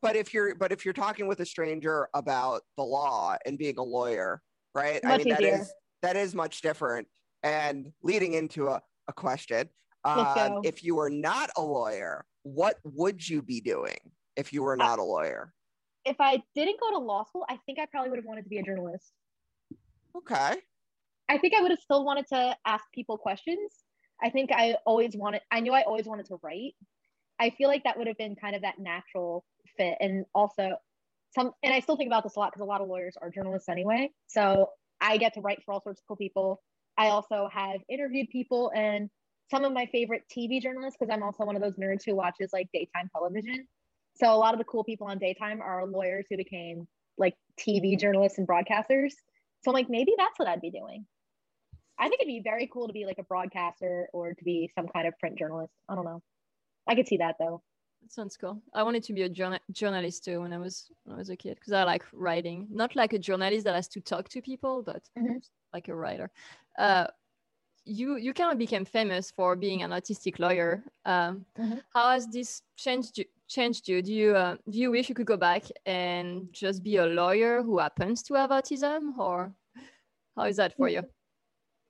But if you're but if you're talking with a stranger about the law and being a lawyer, right? Much I mean easier. that is that is much different. And leading into a, a question, um, if you were not a lawyer, what would you be doing if you were not a lawyer? If I didn't go to law school, I think I probably would have wanted to be a journalist. Okay. I think I would have still wanted to ask people questions. I think I always wanted, I knew I always wanted to write. I feel like that would have been kind of that natural fit. And also, some, and I still think about this a lot because a lot of lawyers are journalists anyway. So I get to write for all sorts of cool people. I also have interviewed people and some of my favorite TV journalists, because I'm also one of those nerds who watches like daytime television. So a lot of the cool people on daytime are lawyers who became like TV journalists and broadcasters. So I'm like, maybe that's what I'd be doing. I think it'd be very cool to be like a broadcaster or to be some kind of print journalist. I don't know. I could see that though. That sounds cool. I wanted to be a journal- journalist too when I was when I was a kid because I like writing. Not like a journalist that has to talk to people, but mm-hmm. like a writer. Uh, you you kind of became famous for being an autistic lawyer. Um, mm-hmm. How has this changed you, changed you? Do you uh, do you wish you could go back and just be a lawyer who happens to have autism, or how is that for you?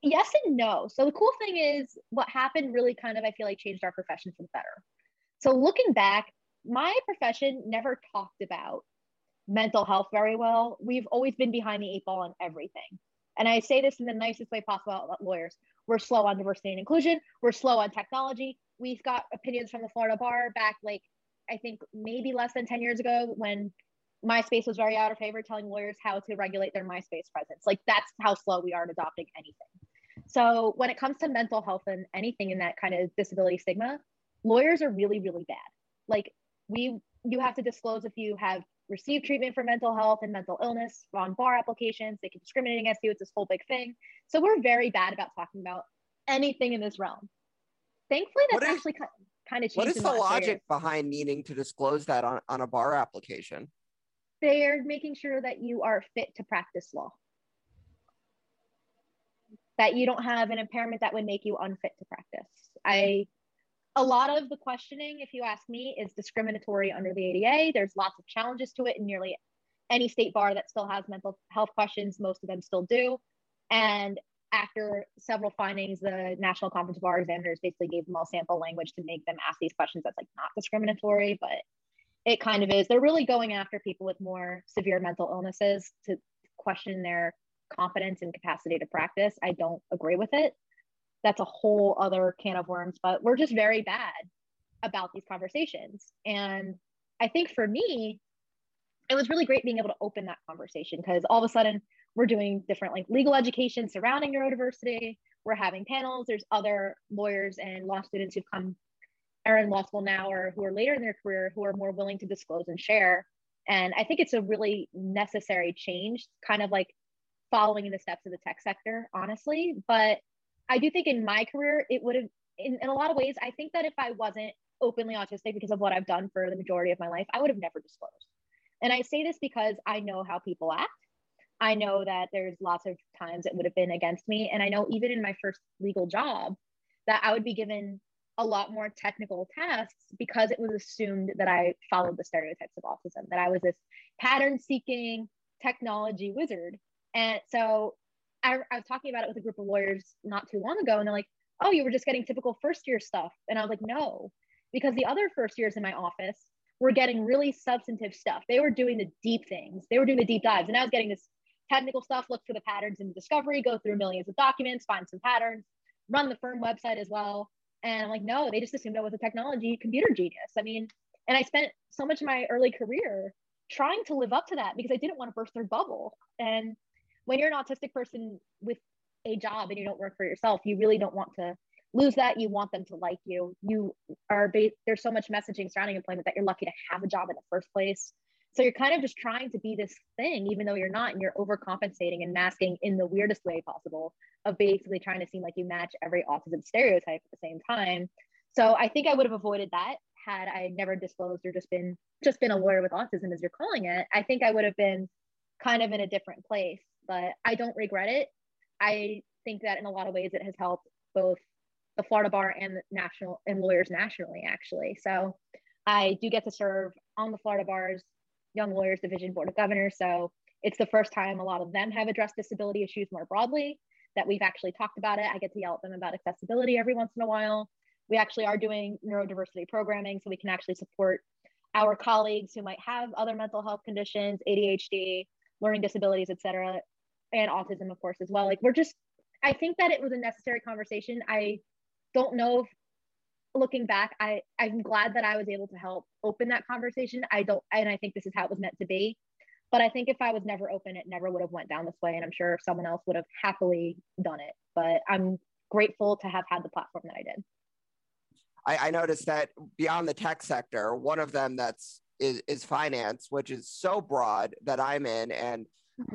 Yes and no. So the cool thing is, what happened really kind of I feel like changed our profession for the better. So looking back, my profession never talked about mental health very well. We've always been behind the eight ball on everything. And I say this in the nicest way possible about lawyers. We're slow on diversity and inclusion. We're slow on technology. We've got opinions from the Florida bar back like I think maybe less than 10 years ago when MySpace was very out of favor telling lawyers how to regulate their MySpace presence. Like that's how slow we are at adopting anything. So when it comes to mental health and anything in that kind of disability stigma, lawyers are really, really bad. Like we, you have to disclose if you have received treatment for mental health and mental illness on bar applications. They can discriminate against you. It's this whole big thing. So we're very bad about talking about anything in this realm. Thankfully, that's is, actually kind of changed. What is the logic behind needing to disclose that on, on a bar application? They're making sure that you are fit to practice law. That you don't have an impairment that would make you unfit to practice. I a lot of the questioning, if you ask me, is discriminatory under the ADA. There's lots of challenges to it in nearly any state bar that still has mental health questions. Most of them still do. And after several findings, the National Conference of Bar Examiners basically gave them all sample language to make them ask these questions that's like not discriminatory, but it kind of is. They're really going after people with more severe mental illnesses to question their competence and capacity to practice. I don't agree with it. That's a whole other can of worms, but we're just very bad about these conversations. And I think for me, it was really great being able to open that conversation because all of a sudden we're doing different like legal education surrounding neurodiversity. We're having panels. There's other lawyers and law students who've come are in law school now or who are later in their career who are more willing to disclose and share. And I think it's a really necessary change, kind of like following in the steps of the tech sector, honestly. But I do think in my career, it would have, in, in a lot of ways, I think that if I wasn't openly autistic because of what I've done for the majority of my life, I would have never disclosed. And I say this because I know how people act. I know that there's lots of times it would have been against me. And I know even in my first legal job that I would be given a lot more technical tasks because it was assumed that I followed the stereotypes of autism, that I was this pattern seeking technology wizard. And so I, I, was talking about it with a group of lawyers not too long ago, and they're like, oh, you were just getting typical first year stuff. And I was like, no, because the other first years in my office were getting really substantive stuff. They were doing the deep things, they were doing the deep dives. And I was getting this technical stuff, look for the patterns in the discovery, go through millions of documents, find some patterns, run the firm website as well. And I'm like, no, they just assumed I was a technology computer genius. I mean, and I spent so much of my early career trying to live up to that because I didn't want to burst their bubble. And when you're an autistic person with a job and you don't work for yourself, you really don't want to lose that. You want them to like you. You are there's so much messaging surrounding employment that you're lucky to have a job in the first place. So you're kind of just trying to be this thing, even though you're not, and you're overcompensating and masking in the weirdest way possible of basically trying to seem like you match every autism stereotype at the same time. So I think I would have avoided that had I never disclosed or just been just been a lawyer with autism as you're calling it. I think I would have been kind of in a different place, but I don't regret it. I think that in a lot of ways it has helped both the Florida bar and national and lawyers nationally actually. So I do get to serve on the Florida bar's Young Lawyers Division Board of Governors. So it's the first time a lot of them have addressed disability issues more broadly that we've actually talked about it. I get to yell at them about accessibility every once in a while. We actually are doing neurodiversity programming so we can actually support our colleagues who might have other mental health conditions, ADHD, learning disabilities, et cetera, and autism, of course, as well. Like we're just, I think that it was a necessary conversation. I don't know if looking back, I, I'm glad that I was able to help open that conversation. I don't, and I think this is how it was meant to be. But I think if I was never open, it never would have went down this way. And I'm sure someone else would have happily done it. But I'm grateful to have had the platform that I did. I, I noticed that beyond the tech sector, one of them that's is, is finance, which is so broad that I'm in. And.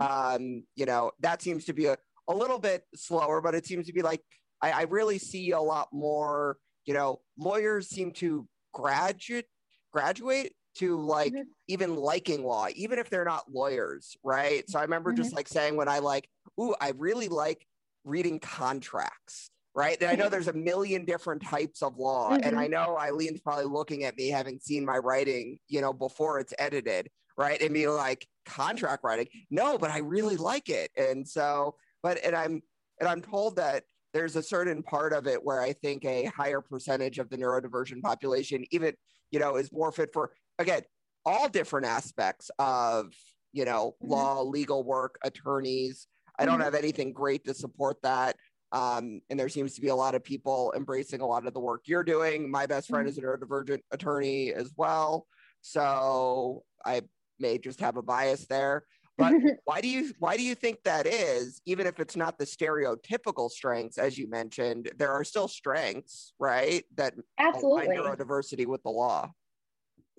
Um, you know, that seems to be a, a little bit slower, but it seems to be like, I, I really see a lot more you know, lawyers seem to graduate graduate to like mm-hmm. even liking law, even if they're not lawyers, right? So I remember mm-hmm. just like saying when I like, ooh, I really like reading contracts, right? And I know there's a million different types of law. Mm-hmm. And I know Eileen's probably looking at me having seen my writing, you know, before it's edited, right? And be like, contract writing. No, but I really like it. And so, but and I'm and I'm told that there's a certain part of it where I think a higher percentage of the neurodivergent population, even, you know, is more fit for, again, all different aspects of, you know, mm-hmm. law, legal work, attorneys. I don't mm-hmm. have anything great to support that. Um, and there seems to be a lot of people embracing a lot of the work you're doing. My best friend mm-hmm. is a neurodivergent attorney as well. So I may just have a bias there. But *laughs* why do you why do you think that is? Even if it's not the stereotypical strengths, as you mentioned, there are still strengths, right? That absolutely neurodiversity with the law.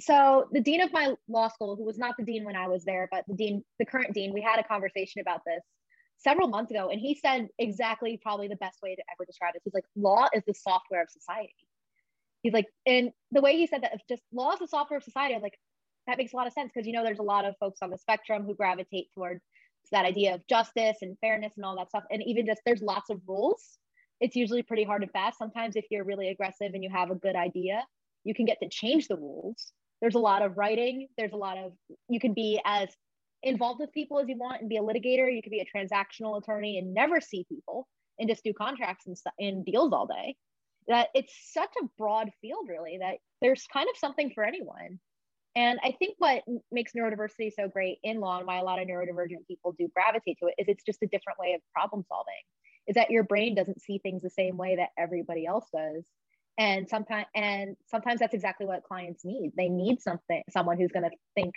So the dean of my law school, who was not the dean when I was there, but the dean, the current dean, we had a conversation about this several months ago, and he said exactly probably the best way to ever describe this. He's like, law is the software of society. He's like, and the way he said that, if just law is the software of society. I'm like, that makes a lot of sense because you know there's a lot of folks on the spectrum who gravitate towards that idea of justice and fairness and all that stuff. And even just there's lots of rules. It's usually pretty hard and fast sometimes if you're really aggressive and you have a good idea you can get to change the rules. There's a lot of writing. There's a lot of you can be as involved with people as you want and be a litigator. You could be a transactional attorney and never see people and just do contracts and, and deals all day. That it's such a broad field really that there's kind of something for anyone and i think what makes neurodiversity so great in law and why a lot of neurodivergent people do gravitate to it is it's just a different way of problem solving is that your brain doesn't see things the same way that everybody else does. And sometimes and sometimes that's exactly what clients need. They need something someone who's going to think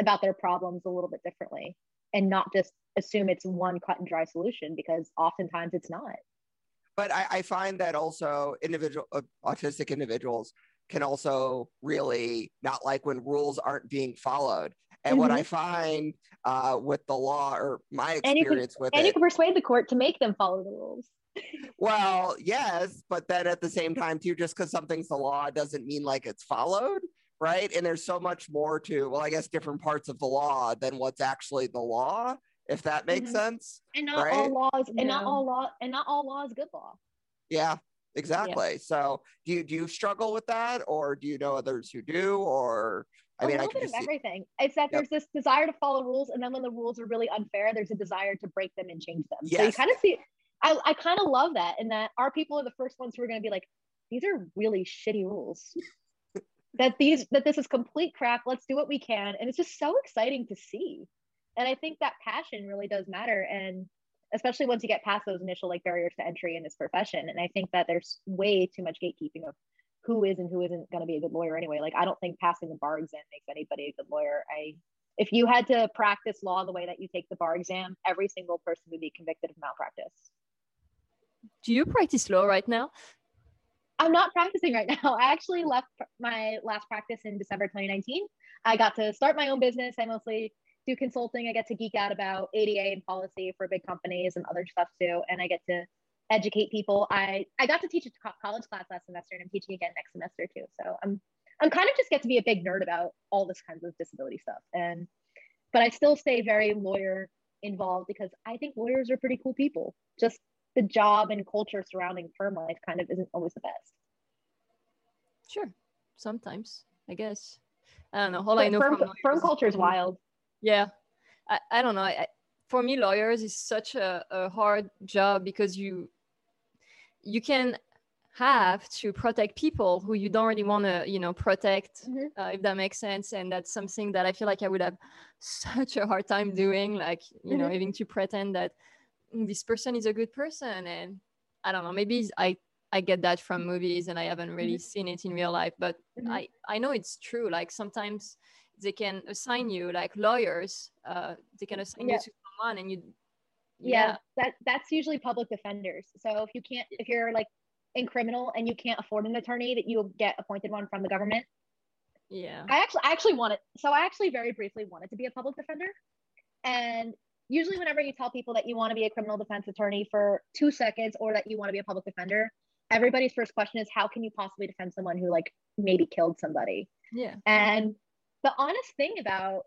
about their problems a little bit differently and not just assume it's one cut and dry solution because oftentimes it's not. But I, I find that also individual uh, autistic individuals can also really not like when rules aren't being followed and mm-hmm. what I find uh, with the law, or my experience can, with and it, you can persuade the court to make them follow the rules. well, yes, but then at the same time, too, just because something's the law doesn't mean like it's followed, right? And there's so much more to, well, I guess different parts of the law than what's actually the law, if that makes mm-hmm. sense. And not right? all laws, and not all law, and not all law is good law. Yeah, exactly. Yeah. So, do you do you struggle with that, or do you know others who do, or I mean, a little I bit of everything. It's that yep. there's this desire to follow rules, and then when the rules are really unfair, there's a desire to break them and change them. Yes. So you kind of see. I, I kind of love that, and that our people are the first ones who are going to be like, these are really shitty rules. *laughs* that these that this is complete crap. Let's do what we can, and it's just so exciting to see. And I think that passion really does matter, and especially once you get past those initial like barriers to entry in this profession. And I think that there's way too much gatekeeping of who is and who isn't going to be a good lawyer anyway. Like, I don't think passing the bar exam makes anybody a good lawyer. I, if you had to practice law the way that you take the bar exam, every single person would be convicted of malpractice. Do you practice law right now? I'm not practicing right now. *laughs* I actually left my last practice in December 2019. I got to start my own business. I mostly do consulting. I get to geek out about ADA and policy for big companies and other stuff too. And I get to educate people. I I got to teach a college class last semester, and I'm teaching again next semester too. So I'm I'm kind of just get to be a big nerd about all this kinds of disability stuff, and but I still stay very lawyer involved because I think lawyers are pretty cool people. Just the job and culture surrounding firm life kind of isn't always the best. Sure, sometimes I guess. I don't know. All but I know firm, firm culture is wild. Yeah, I, I don't know. I, for me, lawyers is such a, a hard job because you you can have to protect people who you don't really want to you know protect mm-hmm. uh, if that makes sense and that's something that i feel like i would have *laughs* such a hard time doing like you mm-hmm. know having to pretend that mm, this person is a good person and i don't know maybe i i get that from movies and i haven't really mm-hmm. seen it in real life but mm-hmm. i i know it's true like sometimes they can assign you like lawyers uh, they can assign yeah. you to someone and you yeah. yeah. that that's usually public defenders. So if you can't if you're like in criminal and you can't afford an attorney that you'll get appointed one from the government. Yeah. I actually i actually wanted so i actually very briefly wanted to be a public defender. And usually whenever you tell people that you want to be a criminal defense attorney for two seconds or that you want to be a public defender everybody's first question is how can you possibly defend someone who like maybe killed somebody? Yeah. And the honest thing about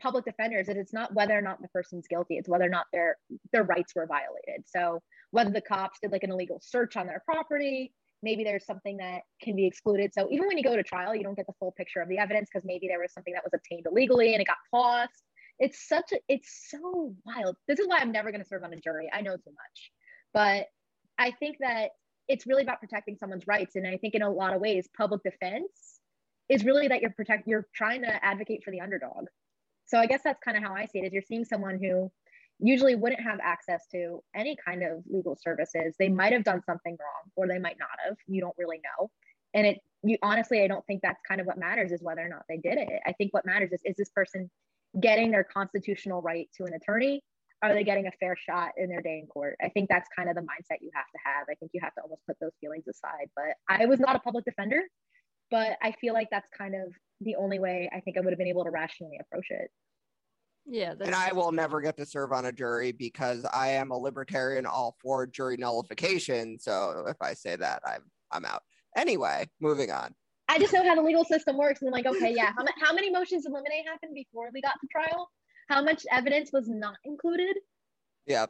public defenders is it's not whether or not the person's guilty it's whether or not their their rights were violated. So whether the cops did like an illegal search on their property maybe there's something that can be excluded. So even when you go to trial you don't get the full picture of the evidence because maybe there was something that was obtained illegally and it got lost. It's such a it's so wild. This is why i'm never going to serve on a jury. I know too much. But i think that it's really about protecting someone's rights. And i think in a lot of ways public defense is really that you're protect you're trying to advocate for the underdog. So i guess that's kind of how i see it is you're seeing someone who usually wouldn't have access to any kind of legal services. They might have done something wrong or they might not have you don't really know. And it you honestly i don't think that's kind of what matters is whether or not they did it. I think what matters is is this person getting their constitutional right to an attorney? Are they getting a fair shot in their day in court? I think that's kind of the mindset you have to have. I think you have to almost put those feelings aside but i was not a public defender but I feel like that's kind of the only way I think I would have been able to rationally approach it. Yeah. And I will never get to serve on a jury because I am a libertarian all for jury nullification. So if I say that, I'm I'm out. Anyway, moving on. I just know how the legal system works. And I'm like, okay, yeah. How, how many motions in limine happened before we got to trial? How much evidence was not included? Yeah.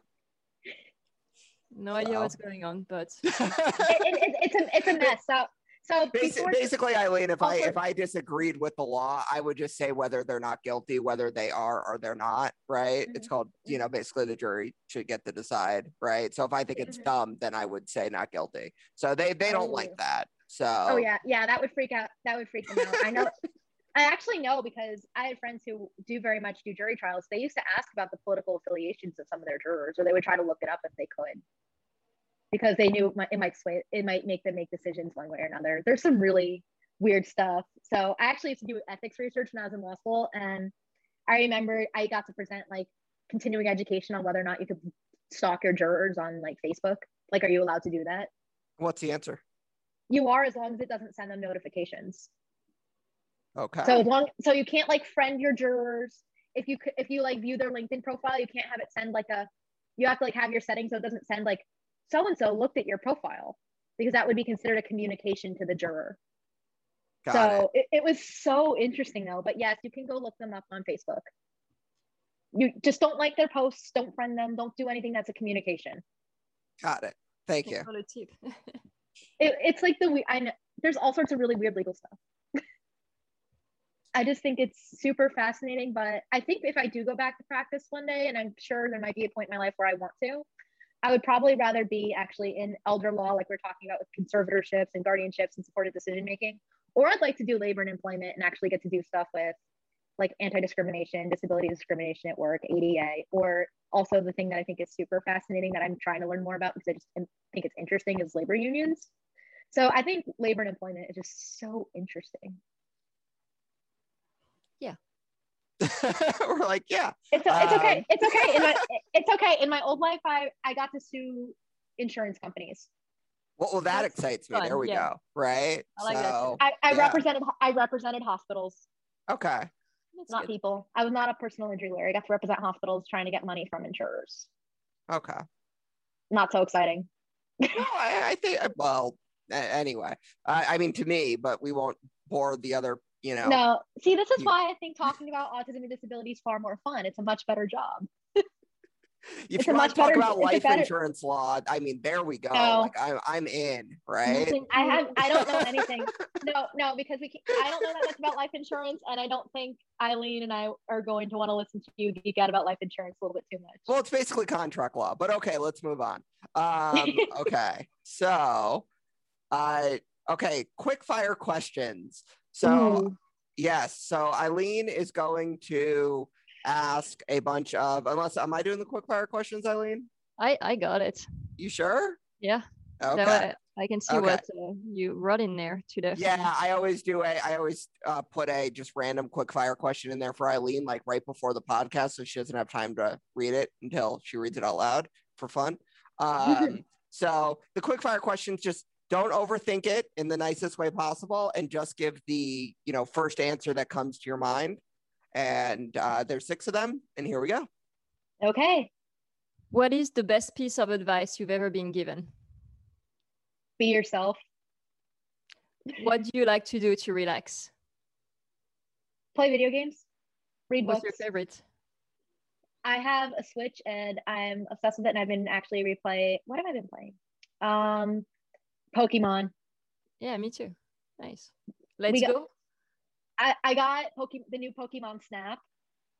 No idea what's going on, but *laughs* it, it, it's a it's a mess. So So Basi- before, basically, Eileen, if I if I disagreed with the law, I would just say whether they're not guilty, whether they are or they're not. Right? It's called, you know, basically the jury should get to decide. Right? So if I think it's Mhm. dumb, then I would say not guilty. So they they don't like Oh. that. So oh yeah, yeah, that would freak out. That would freak them out. I know. I actually know because I had friends who do very much do jury trials. They used to ask about the political affiliations of some of their jurors, or they would try to look it up if they could, because they knew it might, it might sway, it might make them make decisions one way or another. There's some really weird stuff. So I actually used to do ethics research when I was in law school, and I remember I got to present like continuing education on whether or not you could stalk your jurors on like Facebook. Like, are you allowed to do that? what's the answer? You are, as long as it doesn't send them notifications. Okay. So as long so you can't like friend your jurors. If you if you like view their LinkedIn profile, you can't have it send like a. You have to like have your settings so it doesn't send like so and so looked at your profile because that would be considered a communication to the juror. Got so it. It, was so interesting though. But yes, you can go look them up on Facebook. You just don't like their posts, don't friend them, don't do anything that's a communication. Got it. Thank you. Thanks for tip. It, it's like the we I know there's all sorts of really weird legal stuff. *laughs* I just think it's super fascinating, but I think if I do go back to practice one day, and I'm sure there might be a point in my life where I want to, I would probably rather be actually in elder law, like we're talking about with conservatorships and guardianships and supported decision making, or I'd like to do labor and employment and actually get to do stuff with like anti-discrimination, disability discrimination at work, ADA, or also the thing that I think is super fascinating that I'm trying to learn more about because I just think it's interesting is labor unions. So I think labor and employment is just so interesting. *laughs* We're like, yeah. It's, it's okay. Um, It's okay. In my, *laughs* it's okay. In my old life, I, I got to sue insurance companies. Well, well that That's excites me. There we yeah. go. Right. I like that so I, I Yeah. represented I represented hospitals, okay. That's not good. people. I was not a personal injury lawyer. I got to represent hospitals trying to get money from insurers. Okay. Not so exciting. No, I, I think well, anyway. I, I mean to me, but we won't bore the other, you know. No, see, this is You- why I think talking about autism and disability is far more fun. It's a much better job. *laughs* if it's you want to talk better- about life better- insurance law, I mean, there we go. No. Like I'm I'm in, right? I have I don't know *laughs* anything. No, no, because we can, I don't know that much about life insurance, and I don't think Eileen and I are going to want to listen to you geek out about life insurance a little bit too much. Well, it's basically contract law, but okay, let's move on. Um, *laughs* okay, so, uh, okay, quick fire questions. So, Ooh. yes, so Eileen is going to ask a bunch of, unless, am I doing the quick fire questions, Eileen? I I got it. You sure? Yeah. Okay. way I can see Okay. what uh, you wrote in there to the. Yeah, I always do a, I always uh, put a just random quick fire question in there for Eileen, like right before the podcast, so she doesn't have time to read it until she reads it out loud for fun. *laughs* Um, so the quick fire questions just don't overthink it in the nicest way possible, and just give the you know first answer that comes to your mind. And uh, there's six of them, and here we go. Okay, What is the best piece of advice you've ever been given? be yourself. What do you like to do to relax? Play video games. Read What's books. your favorite? I have a Switch and I'm obsessed with it, and I've been actually replay. What have I been playing? Um, Pokemon. Yeah, me too. Nice. Let's got- go. I, I got Poke, the new Pokemon Snap,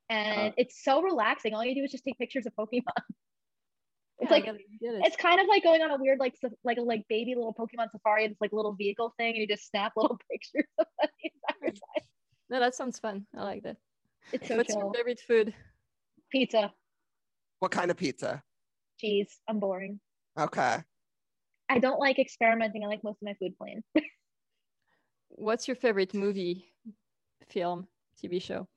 and Uh. it's so relaxing. All you do is just take pictures of Pokemon. *laughs* It's Yeah, like it, it's kind of like going on a weird like sa- like a like baby little Pokemon safari. It's like a little vehicle thing, and you just snap *laughs* little pictures of *laughs* the entire time. No, that sounds fun. I like that. It's so What's chill. your favorite food? Pizza, What kind of pizza? cheese. I'm boring. Okay. I don't like experimenting. I like most of my food plain. *laughs* What's your favorite movie, film, TV show?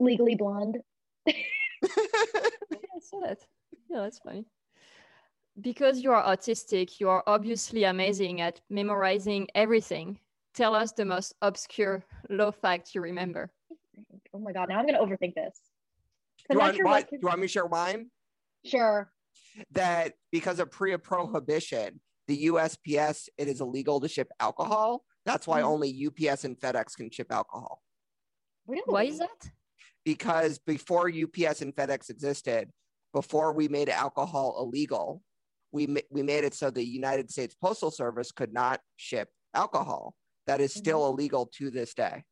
Legally Blonde. *laughs* Yeah, I saw that. Yeah, that's funny. Because you are autistic, you are obviously amazing at memorizing everything. Tell us the most obscure low fact you remember. Oh my god! Now I'm gonna overthink this. Do you, want, sure what- what. do you want me to share mine? Sure. That because of pre prohibition, the USPS it is illegal to ship alcohol. That's why Mhm. only UPS and FedEx can ship alcohol. Really? Why is that? Because before UPS and FedEx existed, before we made alcohol illegal, we ma- we made it so the United States Postal Service could not ship alcohol. That is still Mm-hmm. illegal to this day.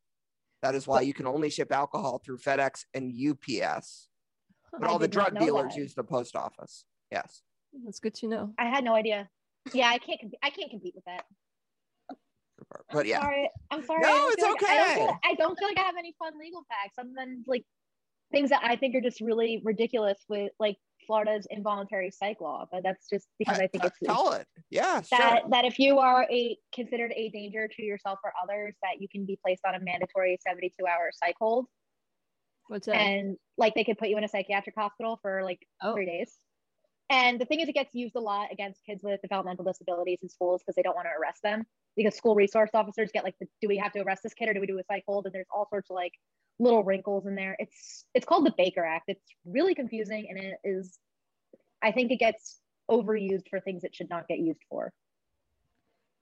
That is why you can only ship alcohol through FedEx and UPS. But I all the drug dealers that. use the post office. Yes. That's good to know. I had no idea. Yeah, I can't. comp- I can't compete with that. But I'm yeah, sorry. I'm sorry. No, it's feel like- I don't, okay. I don't feel like I have any fun legal facts other than like things that I think are just really ridiculous with like Florida's involuntary psych law. But that's just because I think T- it's tell it. Yeah, that sure. that if you are a considered a danger to yourself or others, that you can be placed on a mandatory 72 hour psych hold, What's that? and like they could put you in a psychiatric hospital for like Oh. three days. And the thing is, it gets used a lot against kids with developmental disabilities in schools because they don't want to arrest them. Because school resource officers get like, the, do we have to arrest this kid or do we do a psych hold? And there's all sorts of like little wrinkles in there. It's it's called the Baker Act. It's really confusing and it is, I think it gets overused for things it should not get used for.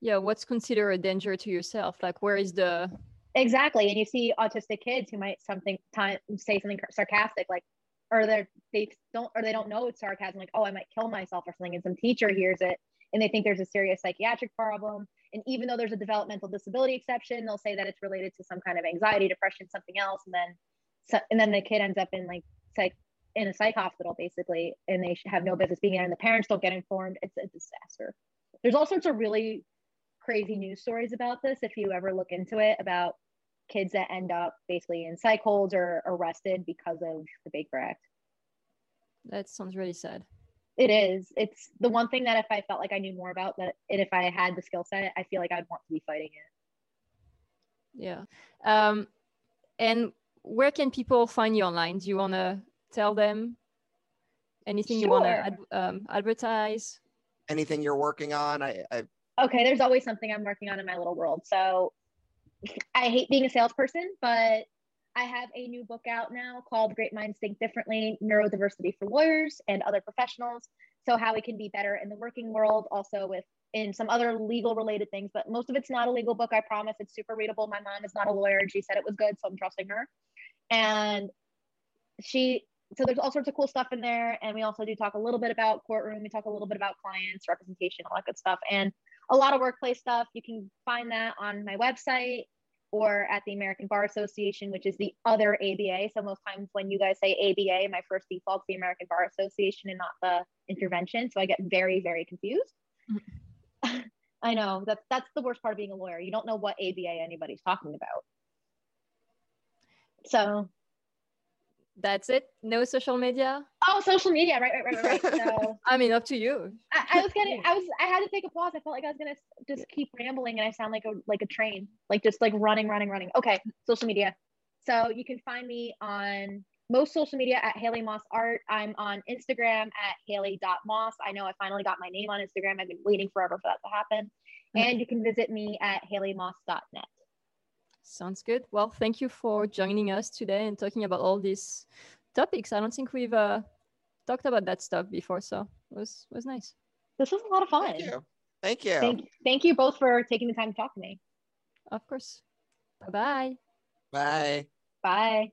yeah, what's considered a danger to yourself? Like, where is the Exactly. And you see autistic kids who might something time say something sarcastic, like, or they're they don't or they don't know it's sarcasm, like, oh, I might kill myself or something, and some teacher hears it and they think there's a serious psychiatric problem. And even though there's a developmental disability exception, they'll say that it's related to some kind of anxiety, depression, something else, and then so, and then the kid ends up in like psych in a psych hospital basically, and they have no business being there, and the parents don't get informed. It's a disaster. There's all sorts of really crazy news stories about this if you ever look into it about kids that end up basically in psych holds or arrested because of the Baker Act. that sounds really sad. It is. It's the one thing that if I felt like I knew more about that, and if I had the skill set, I feel like I'd want to be fighting it. Yeah. Um, and where can people find you online? Do you want to tell them anything you want to ad- um, advertise? Anything you're working on? I, I Okay, there's always something I'm working on in my little world. So I hate being a salesperson, but I have a new book out now called Great Minds Think Differently Neurodiversity for Lawyers and Other Professionals. So, how we can be better in the working world, also with in some other legal related things, but most of it's not a legal book. I promise it's super readable. My mom is not a lawyer and she said it was good, so I'm trusting her. And she, so there's all sorts of cool stuff in there. And we also do talk a little bit about courtroom, we talk a little bit about clients, representation, all that good stuff. And a lot of workplace stuff. You can find that on my website or at the American Bar Association, which is the other ABA. So most times when you guys say ABA, my first default's the American Bar Association and not the intervention. So I get very, very confused. *laughs* I know that's that's the worst part of being a lawyer. You don't know what ABA anybody's talking about. So That's it. No social media. oh, social media, right, right, right, right. right. *laughs* So I mean, up to you. I, I was getting, *laughs* I was, I had to take a pause. I felt like I was gonna just keep rambling, and I sound like a like a train, like just like running, running, running. Okay, social media. So you can find me on most social media at Haley Moss Art. I'm on Instagram at Haley.moss. I know I finally got my name on Instagram. I've been waiting forever for that to happen. Mm-hmm. And you can visit me at haleymoss.net. Sounds good. Well, thank you for joining us today and talking about all these topics. I don't think we've uh, talked about that stuff before, so it was was nice. This was a lot of fun. thank you. Thank you. Thank, thank you both for taking the time to talk to me. Of course. Bye bye. Bye. Bye.